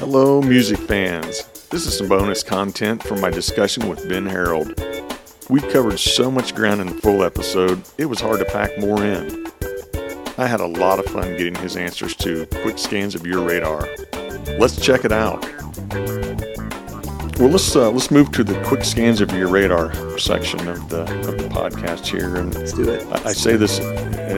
Hello, music fans. This is some bonus content from my discussion with Ben Harold. We covered so much ground in the full episode, it was hard to pack more in. I had a lot of fun getting his answers to quick scans of your radar. Let's check it out. Well, let's uh, let's move to the quick scans of your radar section of the of the podcast here, and Let's do it. I, I say this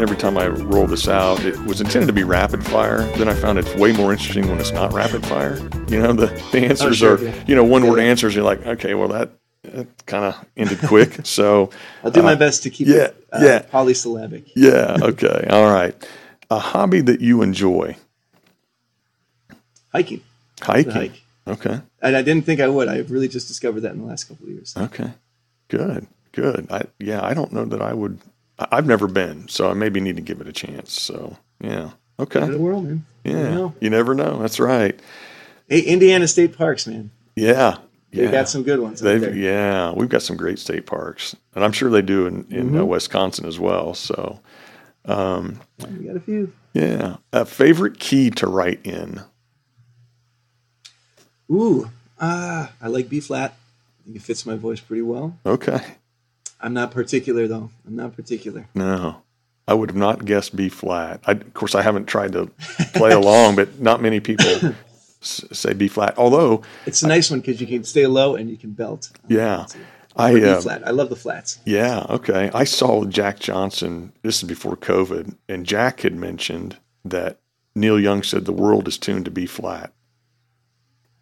every time I roll this out. It was intended to be rapid fire. Then I found it's way more interesting when it's not rapid fire. You know, the, the answers sure, are yeah. you know one word answers. You're like, okay, well that, that kind of ended quick. so I'll do uh, my best to keep yeah, it uh, yeah. polysyllabic. yeah, okay, all right. A hobby that you enjoy? Hiking. Hiking. hike. Okay. And I didn't think I would. I've really just discovered that in the last couple of years. Okay. Good. Good. I yeah, I don't know that I would I- I've never been, so I maybe need to give it a chance. So, yeah. Okay. the world, man. You Yeah. know. You never know. That's right. Hey, Indiana State Parks, man. Yeah. They got some good ones They've, there. yeah, we've got some great state parks, and I'm sure they do in, in Mm-hmm. uh, Wisconsin as well. So, We got a few. yeah, a favorite key to write in. Ooh, ah, I like B flat. I think it fits my voice pretty well. Okay, I'm not particular though. I'm not particular. no, I would have not guessed B flat. I, of course, I haven't tried to play along, but not many people s- say B flat. Although, It's a nice one because you can stay low and you can belt. yeah, I B uh, flat. I love the flats. Yeah, okay. I saw Jack Johnson, this is before COVID, and Jack had mentioned that Neil Young said the world is tuned to B flat.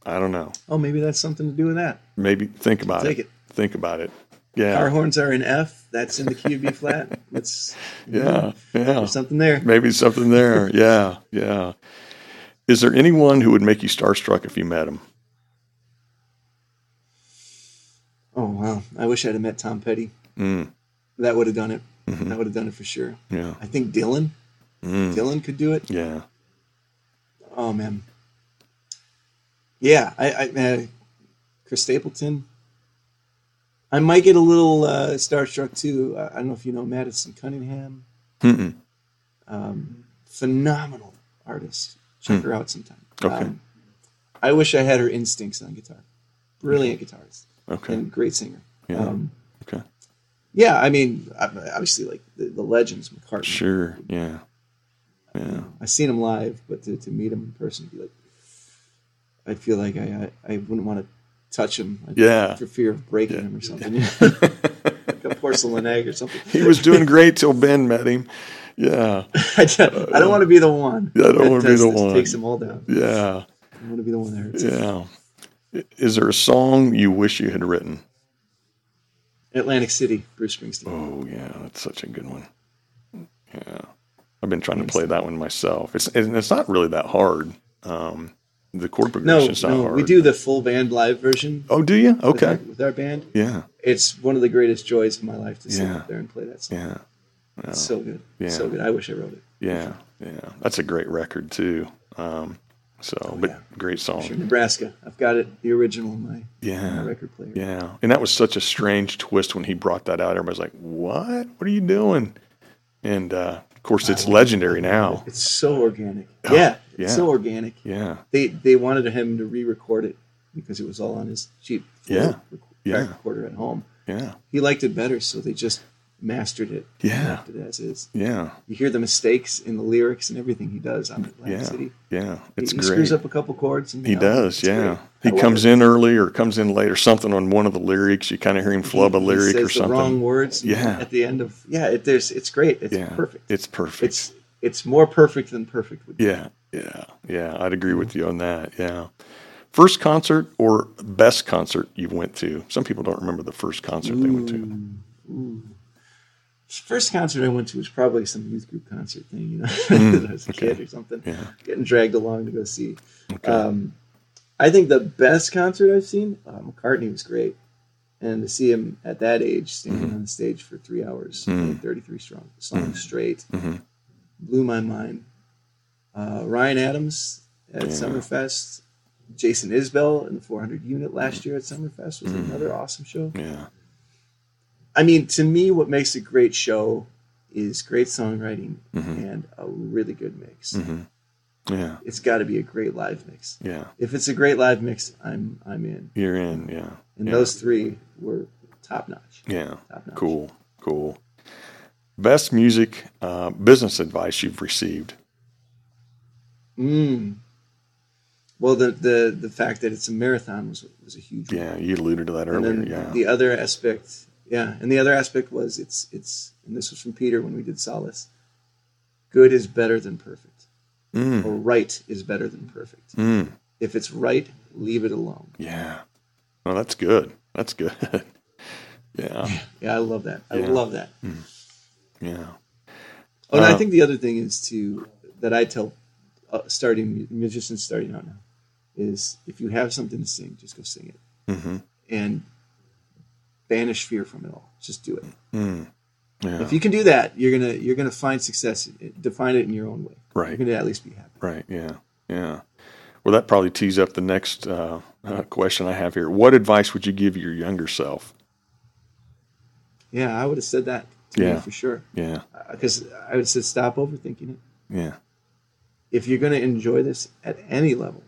I don't know. Oh, maybe that's something to do with that. Maybe think about Take it. it. Think about it. Yeah. horns are in F. That's in the key of B flat. Let's Yeah. Yeah. there's something there. Maybe something there. Yeah. Yeah. Is there anyone who would make you starstruck if you met him? Oh wow! I wish I'd have met Tom Petty. Mm. That would have done it. Mm-hmm. That would have done it for sure. Yeah. I think Dylan. Mm. Dylan could do it. Yeah. Oh man. Yeah, I, I uh, Chris Stapleton. I might get a little uh, starstruck too. I don't know if you know Madison Cunningham. Um, phenomenal artist. Check her out sometime. Hmm. Okay. Um, I wish I had her instincts on guitar. Brilliant guitarist Okay. and great singer. Yeah. Um, Okay. yeah, I mean, obviously, like the, the legends, McCartney. Sure. Yeah. Yeah. I've seen him live, but to, to meet him in person, be like, I feel like I I, I wouldn't want to touch him. Yeah. for fear of breaking him or something, like a porcelain egg or something. He was doing great till Ben met him. Yeah. I don't, I don't want to be the one. Yeah, I don't wanna be the one. Takes them all down. Yeah. I want to be the one that hurts. Yeah. Is there a song you wish you had written? Atlantic City, Bruce Springsteen. Oh yeah, that's such a good one. Yeah, I've been trying to play that one myself. It's it's not really that hard. Um, the chord no, progression's not no, hard. we do the full band live version. Oh, do you? with Okay. our- with our band. Yeah. It's one of the greatest joys of my life to sit Yeah. up there and play that song. Yeah. It's so good. Yeah. So good. I wish I wrote it. Yeah. Yeah. That's a great record too. Um, so, but Oh, yeah. great song. Sure, Nebraska. I've got it, the original in my, my Yeah. record player. Yeah. And that was such a strange twist when he brought that out. Everybody's like, "What? What are you doing?" And uh, of course, it's legendary now. It's so organic. yeah, yeah. it's so organic. Yeah. They they wanted him to re-record it because it was all on his cheap Yeah, yeah. recorder at home. Yeah. He liked it better, so they just mastered it. Yeah. it as is. Yeah. You hear the mistakes in the lyrics and everything he does on Atlantic Yeah. City. Yeah. He, It's he great. screws up a couple chords. And He oh, does, yeah. He I comes in early or comes in late or something on one of the lyrics. You kind of hear him flub a He lyric or something. The wrong words. Yeah. At the end of yeah, it, there's it's great. It's yeah, perfect. It's perfect. It's it's more perfect than perfect yeah, yeah, yeah. I'd agree with you on that. Yeah. First concert or best concert you went to? Some people don't remember the first concert they went to. First concert I went to was probably some youth group concert thing, you know, I was a kid or something. Mm, Yeah. Getting dragged along to go see. Um, I think the best concert I've seen, uh, McCartney was great. And to see him at that age standing Mm-hmm. on the stage for three hours, Mm. playing 33 strong songs straight, Mhm. blew my mind. Uh, Ryan Adams at Summerfest, Jason Isbell in the 400 unit last year at Summerfest was another awesome show. Yeah. I mean, to me, what makes a great show is great songwriting Mhm. and a really good mix. Mhm. Yeah. it's got to be a great live mix. Yeah. If it's a great live mix, I'm I'm in. You're in. Yeah. And yeah. those three were top notch. Yeah. Top notch. Cool. Cool. Best music uh, business advice you've received. Mm. Well, the, the the fact that it's a marathon was was a huge one. Yeah, you alluded to that And earlier. then Yeah. the other aspect, yeah, and the other aspect was it's it's and this was from Peter when we did Solace. Good is better than perfect, Mm, or right is better than perfect. mm, If it's right, leave it alone. yeah. Oh, that's good. That's good. yeah. Yeah, I love that. I Yeah. love that. Yeah. Oh, and I Uh, think the other thing is to that I tell uh, starting musicians starting out now is if you have something to sing, just go sing it hmm and banish fear from it all. Just do it. Mm, yeah. If you can do that, you're gonna you're gonna find success. Define it in your own way. Right. You're gonna at least be happy. Right. Yeah. Yeah. Well, that probably tees up the next uh, uh, question I have here. What advice would you give your younger self? Yeah, I would have said that to Yeah. me for sure. Yeah. Because I would have said stop overthinking it. Yeah. If you're gonna enjoy this at any level,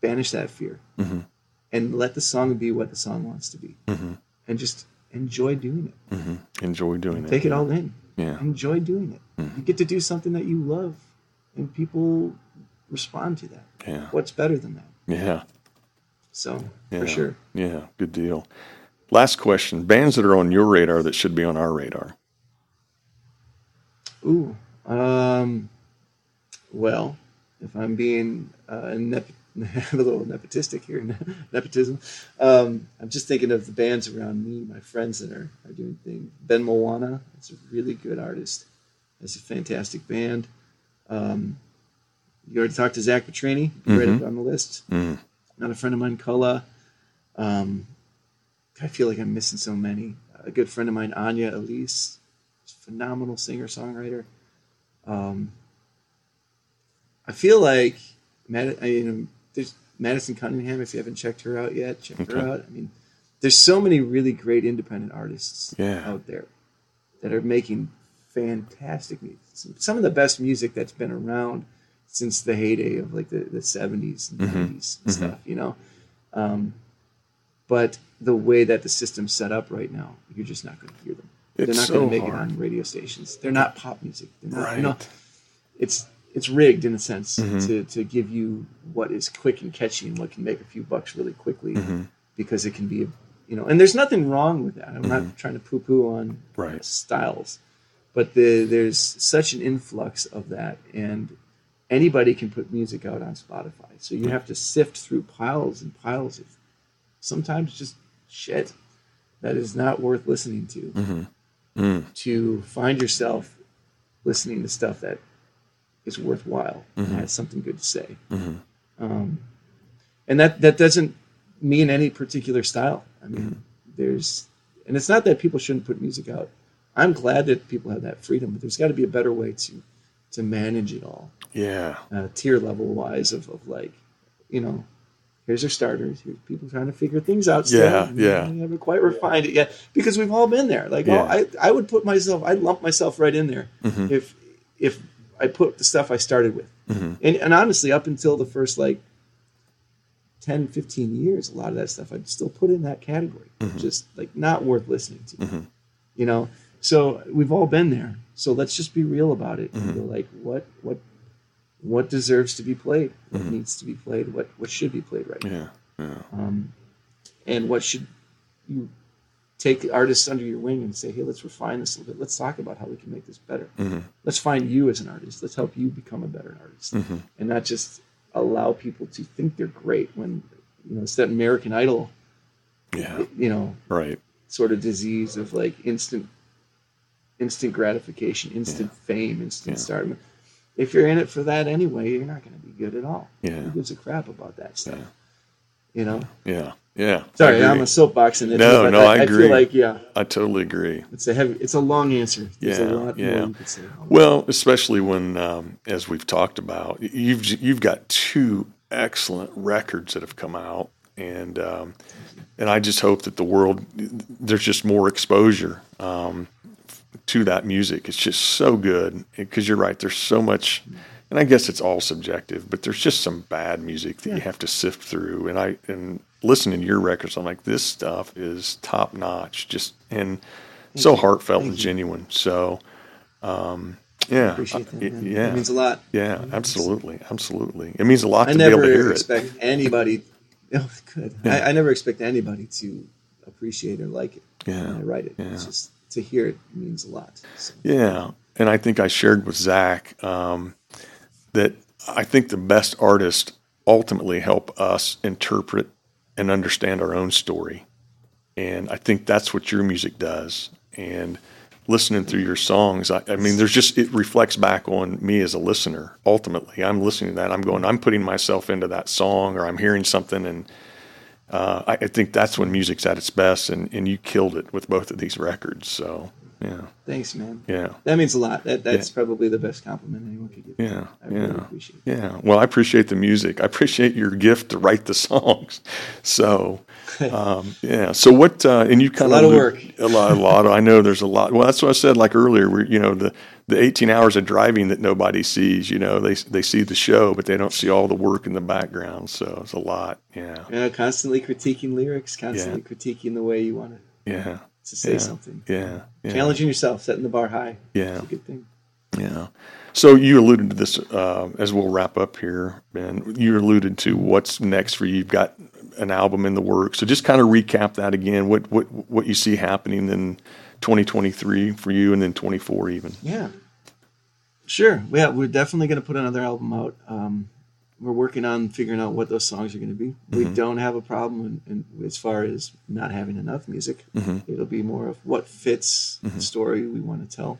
banish that fear Mhm. And let the song be what the song wants to be, Mhm. and just enjoy doing it. hmm Enjoy doing it. Take it all in. Yeah. Enjoy doing it. Mhm. You get to do something that you love, and people respond to that. Yeah. What's better than that? Yeah. So Yeah. for sure. Yeah. Good deal. Last question. Bands that are on your radar that should be on our radar. Ooh. Um, well, if I'm being uh, nep- a little nepotistic here, nepotism, um, I'm just thinking of the bands around me, my friends that are, are doing things. Ben Moana is a really good artist. It's a fantastic band. Um, you already talked to Zach Petrini, right up on the list. Mm. Not a friend of mine, Kola. Um, I feel like I'm missing so many. A good friend of mine, Anya Elise, phenomenal singer songwriter. Um, I feel like Mad- I, you know, there's Madison Cunningham. If you haven't checked her out yet, check Okay. her out. I mean, there's so many really great independent artists Yeah. out there that are making fantastic music. Some- of the best music that's been around since the heyday of like the, the 70s and Mhm. 90s and stuff, you know. Um, but the way that the system's set up right now, you're just not going to hear them. It's They're not so going to make hard. it on radio stations. They're not pop music. They're not, Right. You know, it's it's rigged in a sense Mhm. to, to give you what is quick and catchy and what can make a few bucks really quickly hmm because it can be, you know, and there's nothing wrong with that. I'm Mhm. not trying to poo poo on Right. styles, but the, there's such an influx of that, and anybody can put music out on Spotify. So you have to sift through piles and piles of sometimes just shit that is not worth listening to hmm Mm. to find yourself listening to stuff that is worthwhile Mhm. and has something good to say. hmm Um, and that that doesn't mean any particular style. I mean, Mm-hmm. there's, and it's not that people shouldn't put music out. I'm glad that people have that freedom, but there's got to be a better way to to manage it all, Yeah. uh, tier level wise of, of like, you know, here's our starters. Here's people trying to figure things out. Still. Yeah, yeah. We haven't quite refined it yet because we've all been there. Like, Yeah. oh, I I would put myself, I'd lump myself right in there hmm if if I put the stuff I started with. hmm And, and honestly, up until the first like 10, 15 years, a lot of that stuff I'd still put in that category. Mhm. Just like not worth listening to. Mhm. You know? So we've all been there. So let's just be real about it and Mhm. go like what what what deserves to be played, what Mhm. needs to be played, what what should be played right now. Yeah. Yeah. Um, and what should you take the artists under your wing and say, hey, let's refine this a little bit. Let's talk about how we can make this better. hmm Let's find you as an artist. Let's help you become a better artist hmm and not just allow people to think they're great when you know it's that American Idol, Yeah. you know, Right. sort of disease of like instant, instant gratification, instant fame, instant Yeah. stardom. If you're in it for that anyway, you're not going to be good at all. Yeah. Who gives a crap about that stuff? Yeah. You know. Yeah. Yeah. I Sorry, I'm a soapboxing it. No, but no, I I agree. feel like yeah, I totally agree. it's a heavy, it's a long answer. There's Yeah, a lot yeah. more you could say. Well, especially when, um, as we've talked about, you've you've got two excellent records that have come out, and um, and I just hope that the world there's just more exposure um, to that music. It's just so good because you're right. There's so much and I guess it's all subjective, but there's just some bad music that you have to sift through. And I and listening to your records, I'm like, this stuff is top notch, just and so you. heartfelt Thank and you. genuine. So, um, yeah, that. Yeah, It means a lot. yeah, absolutely, absolutely. It means a lot I to be able never to hear it. expect anybody. Oh, good. Yeah. I, I never expect anybody to appreciate or like it Yeah, when I write it. It's just to hear it means a lot. So, Yeah, and I think I shared with Zach um, that I think the best artists ultimately help us interpret and understand our own story, and I think that's what your music does. And listening through your songs, I, I mean, there's just it reflects back on me as a listener. Ultimately, I'm listening to that. I'm going, I'm putting myself into that song, or I'm hearing something, and uh, I, I think that's when music's at its best. And and you killed it with both of these records. So yeah, thanks, man. yeah. That means a lot. That that's probably the best compliment anyone could give. Yeah, I really yeah. appreciate it. Yeah, well, I appreciate the music. I appreciate your gift to write the songs. So, um, yeah. So what? Uh, and you kind of a lot of work. A lot, a lot. I know there's a lot. Well, that's what I said like earlier. Where you know the the 18 hours of driving that nobody sees. You know, they they see the show, but they don't see all the work in the background. So it's a lot. Yeah, Yeah, constantly critiquing lyrics, constantly critiquing the way you want to, yeah, to say Yeah. something. yeah, yeah. Challenging yourself, setting the bar high. Yeah. Good thing. Yeah. So you alluded to this uh, as we'll wrap up here, Ben. You alluded to what's next for you. You've got an album in the works. So just kind of recap that again. What what what you see happening in 2023 for you, and then 24 even. Yeah. Sure. Yeah, we're definitely going to put another album out. Um, we're working on figuring out what those songs are going to be. We mm-hmm. don't have a problem in, in, as far as not having enough music. Mm-hmm. It'll be more of what fits the mm-hmm. story we want to tell.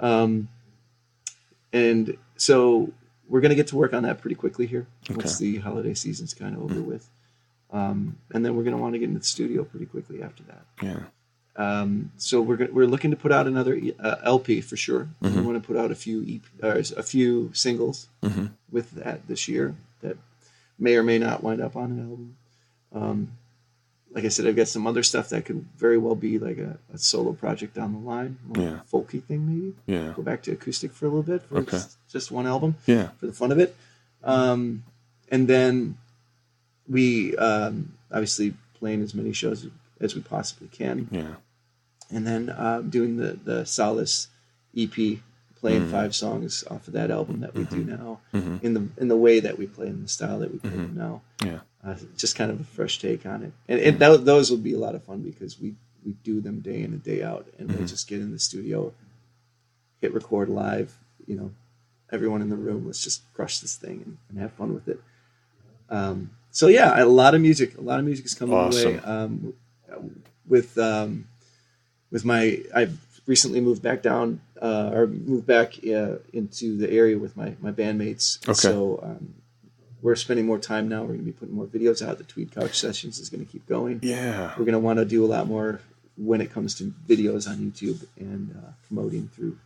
Um, and so we're going to get to work on that pretty quickly here once the holiday season's kind of over with. Um, and then we're going to want to get into the studio pretty quickly after that. Yeah. Um, so we're we're looking to put out another uh, LP for sure. Mm-hmm. We want to put out a few EP, or a few singles Mm-hmm. with that this year that may or may not wind up on an album. Um, like I said, I've got some other stuff that could very well be like a, a solo project down the line, more Yeah. folky thing maybe. Yeah. Go back to acoustic for a little bit for Okay. just, just one album Yeah. for the fun of it. Um, and then we um, obviously playing as many shows as we possibly can Yeah. and then um, doing the the Solace EP, playing Mm-hmm. five songs off of that album that we do now in the in the way that we play in the style that we play them now. Yeah. Uh, just kind of a fresh take on it, and, and tho- those will be a lot of fun because we we do them day in and day out, and Mm-hmm. we'll just get in the studio, hit record live. You know, everyone in the room, let's just crush this thing and, and have fun with it. Um, so yeah, a lot of music, a lot of music is coming Awesome. away. Um, with um, with my, I've recently moved back down uh, or moved back uh, into the area with my my bandmates. Okay. So um, we're spending more time now. We're going to be putting more videos out. The Tweed Couch Sessions is going to keep going. Yeah. We're going to want to do a lot more when it comes to videos on YouTube and uh, promoting through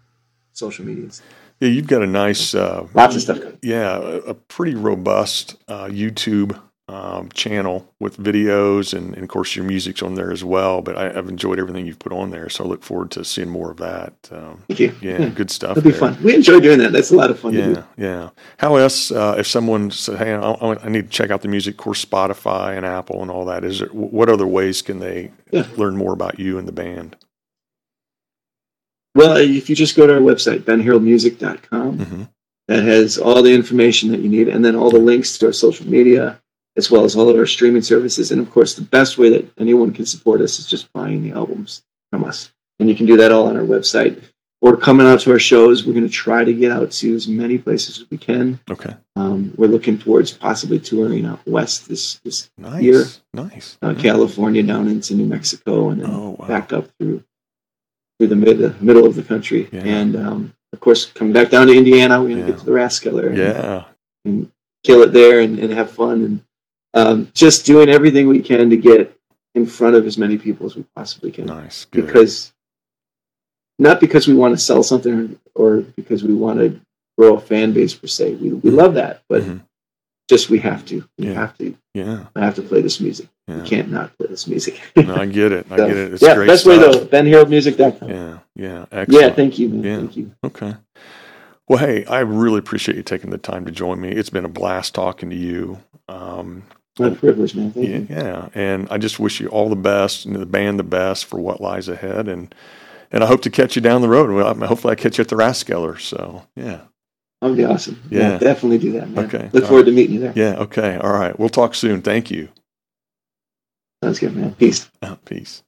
social medias. Yeah. You've got a nice. Uh, Lots of stuff. coming. yeah, a, a pretty robust uh, YouTube um, channel with videos, and, and of course your music's on there as well. But I, I've enjoyed everything you've put on there, so I look forward to seeing more of that. Um, Thank you. yeah, good stuff. It'll be there. fun. We enjoy doing that. That's a lot of fun to do. Yeah, yeah. How else? Uh, if someone said, "Hey, I, I need to check out the music," of course, Spotify and Apple and all that. Is there what other ways can they Yeah. learn more about you and the band? Well, if you just go to our website, benharoldmusic.com, hmm that has all the information that you need, and then all the links to our social media, as well as all of our streaming services. And of course, the best way that anyone can support us is just buying the albums from us. And you can do that all on our website. Or coming out to our shows, we're going to try to get out to as many places as we can. Okay, Um, we're looking towards possibly touring out west this, this nice, Here. nice. uh, Yeah. California down into New Mexico and then Oh, wow. back up through through the mid, the middle of the country. Yeah. And um, of course, coming back down to Indiana, we're going to Yeah. get to the and, Yeah, and kill it there and, and have fun and um, just doing everything we can to get in front of as many people as we possibly can. nice, good. Because not because we want to sell something or because we want to grow a fan base per se. We, we love that, but Mhm. just we have to. We Yeah. have to. yeah, I have to play this music. yeah. We can't not play this music. No, I get it. I So, get it. It's yeah, great best stuff. way though. BenHaroldMusic.com. Yeah, yeah, Excellent. Yeah, thank you, man. Yeah. Thank you. Okay. Well, hey, I really appreciate you taking the time to join me. It's been a blast talking to you. Um, My privilege, man. Thank yeah, you. yeah, and I just wish you all the best and the band the best for what lies ahead, and and I hope to catch you down the road. Well, hopefully, I catch you at the Rathskeller. So, yeah, That would be awesome. Yeah. definitely do that, man. Okay. Look All forward to meeting you there. yeah, okay, all right. We'll talk soon. Thank you. Sounds good, man. Peace. Uh, peace.